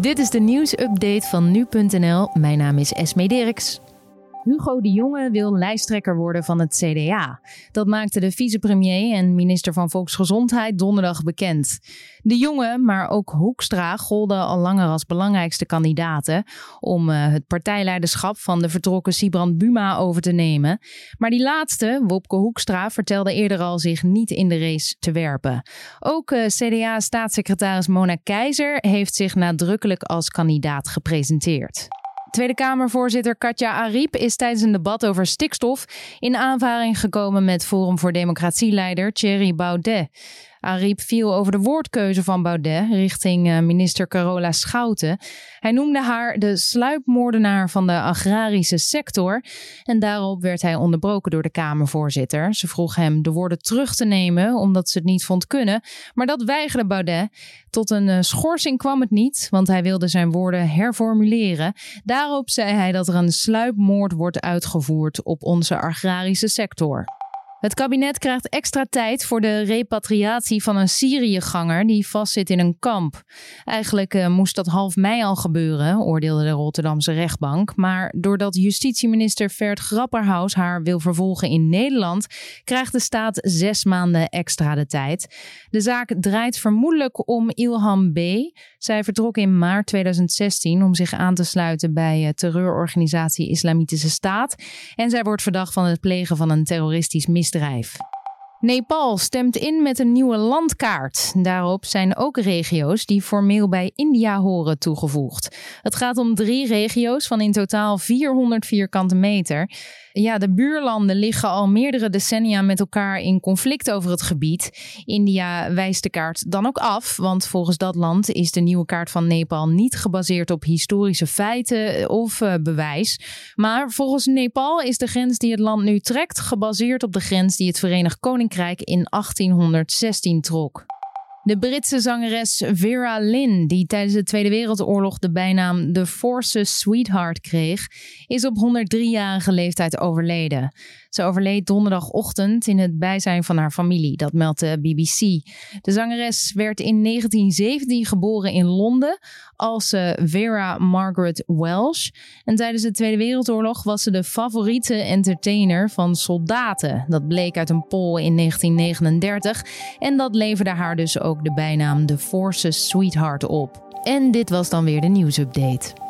Dit is de nieuwsupdate van nu.nl. Mijn naam is Esme Dirks. Hugo de Jonge wil lijsttrekker worden van het CDA. Dat maakte de vicepremier en minister van Volksgezondheid donderdag bekend. De Jonge, maar ook Hoekstra golden al langer als belangrijkste kandidaten om uh, het partijleiderschap van de vertrokken Sibrand Buma over te nemen. Maar die laatste, Wopke Hoekstra, vertelde eerder al zich niet in de race te werpen. Ook uh, CDA-staatssecretaris Mona Keizer heeft zich nadrukkelijk als kandidaat gepresenteerd. Tweede Kamervoorzitter Katja Ariep is tijdens een debat over stikstof in aanvaring gekomen met Forum voor Democratie-leider Thierry Baudet. Ariep viel over de woordkeuze van Baudet richting eh, minister Carola Schouten. Hij noemde haar de sluipmoordenaar van de agrarische sector. En daarop werd hij onderbroken door de Kamervoorzitter. Ze vroeg hem de woorden terug te nemen omdat ze het niet vond kunnen. Maar dat weigerde Baudet. Tot een eh, schorsing kwam het niet, want hij wilde zijn woorden herformuleren. Daarop zei hij dat er een sluipmoord wordt uitgevoerd op onze agrarische sector. Het kabinet krijgt extra tijd voor de repatriatie van een Syriëganger die vastzit in een kamp. Eigenlijk uh, moest dat half mei al gebeuren, oordeelde de Rotterdamse rechtbank. Maar doordat justitieminister Vert Grapperhaus haar wil vervolgen in Nederland, krijgt de staat zes maanden extra de tijd. De zaak draait vermoedelijk om Ilham B. Zij vertrok in maart 2016 om zich aan te sluiten bij uh, terreurorganisatie Islamitische Staat. En zij wordt verdacht van het plegen van een terroristisch misdrijf misdrijf. Nepal stemt in met een nieuwe landkaart. Daarop zijn ook regio's die formeel bij India horen toegevoegd. Het gaat om drie regio's van in totaal 400 vierkante meter. Ja, de buurlanden liggen al meerdere decennia met elkaar in conflict over het gebied. India wijst de kaart dan ook af, want volgens dat land is de nieuwe kaart van Nepal niet gebaseerd op historische feiten of uh, bewijs. Maar volgens Nepal is de grens die het land nu trekt gebaseerd op de grens die het Verenigd Koninkrijk in 1816 trok. De Britse zangeres Vera Lynn, die tijdens de Tweede Wereldoorlog de bijnaam The Forces Sweetheart kreeg, is op 103-jarige leeftijd overleden. Ze overleed donderdagochtend in het bijzijn van haar familie, dat meldt de BBC. De zangeres werd in 1917 geboren in Londen als uh, Vera Margaret Welsh. En tijdens de Tweede Wereldoorlog was ze de favoriete entertainer van soldaten. Dat bleek uit een poll in 1939 en dat leverde haar dus ook de bijnaam The Forces Sweetheart op. En dit was dan weer de nieuwsupdate.